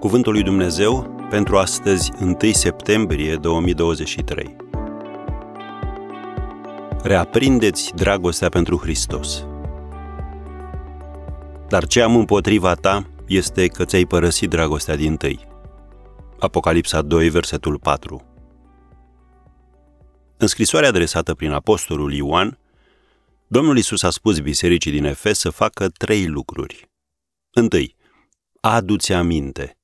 Cuvântul lui Dumnezeu pentru astăzi, 1 septembrie 2023. Reaprindeți dragostea pentru Hristos. Dar ce am împotriva ta este că ți-ai părăsit dragostea din tâi. Apocalipsa 2, versetul 4. În scrisoarea adresată prin apostolul Ioan, Domnul Isus a spus bisericii din Efes să facă trei lucruri. Întâi, adu-ți aminte –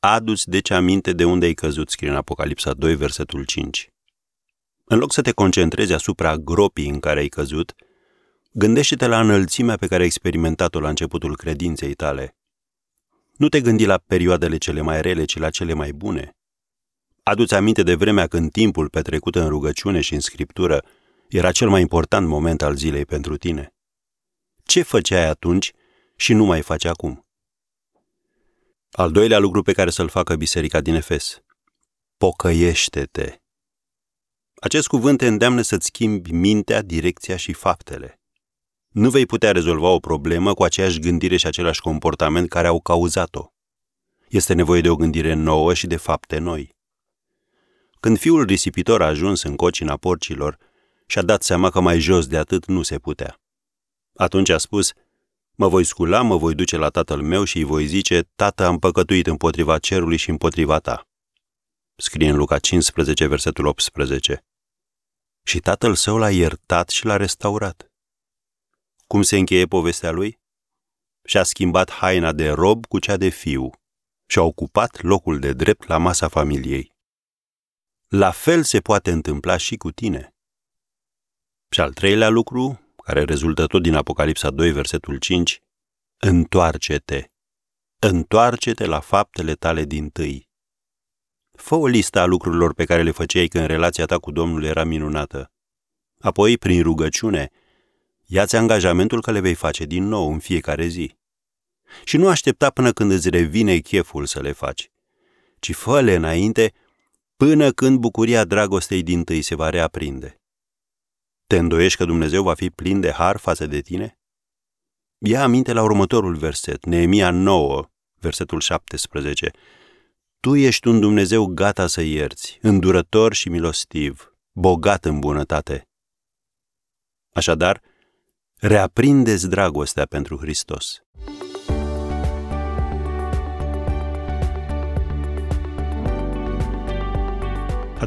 Adu-ți deci aminte de unde ai căzut, scrie în Apocalipsa 2, versetul 5. În loc să te concentrezi asupra gropii în care ai căzut, gândește-te la înălțimea pe care ai experimentat-o la începutul credinței tale. Nu te gândi la perioadele cele mai rele, ci la cele mai bune. Adu-ți aminte de vremea când timpul petrecut în rugăciune și în scriptură era cel mai important moment al zilei pentru tine. Ce făceai atunci și nu mai faci acum? Al doilea lucru pe care să-l facă biserica din Efes. Pocăiește-te. Acest cuvânt te îndeamnă să-ți schimbi mintea, direcția și faptele. Nu vei putea rezolva o problemă cu aceeași gândire și același comportament care au cauzat-o. Este nevoie de o gândire nouă și de fapte noi. Când fiul risipitor a ajuns în cocina porcilor, și-a dat seama că mai jos de atât nu se putea. Atunci a spus – Mă voi scula, mă voi duce la tatăl meu și îi voi zice, Tată, am păcătuit împotriva cerului și împotriva ta. Scrie în Luca 15, versetul 18. Și tatăl său l-a iertat și l-a restaurat. Cum se încheie povestea lui? Și-a schimbat haina de rob cu cea de fiu și a ocupat locul de drept la masa familiei. La fel se poate întâmpla și cu tine. Și al treilea lucru, care rezultă tot din Apocalipsa 2, versetul 5, Întoarce-te! Întoarce-te la faptele tale din tâi. Fă o listă a lucrurilor pe care le făceai când relația ta cu Domnul era minunată. Apoi, prin rugăciune, ia-ți angajamentul că le vei face din nou în fiecare zi. Și nu aștepta până când îți revine cheful să le faci, ci fă-le înainte până când bucuria dragostei din tâi se va reaprinde. Te îndoiești că Dumnezeu va fi plin de har față de tine? Ia aminte la următorul verset, Neemia 9, versetul 17. Tu ești un Dumnezeu gata să ierți, îndurător și milostiv, bogat în bunătate. Așadar, reaprindeți dragostea pentru Hristos.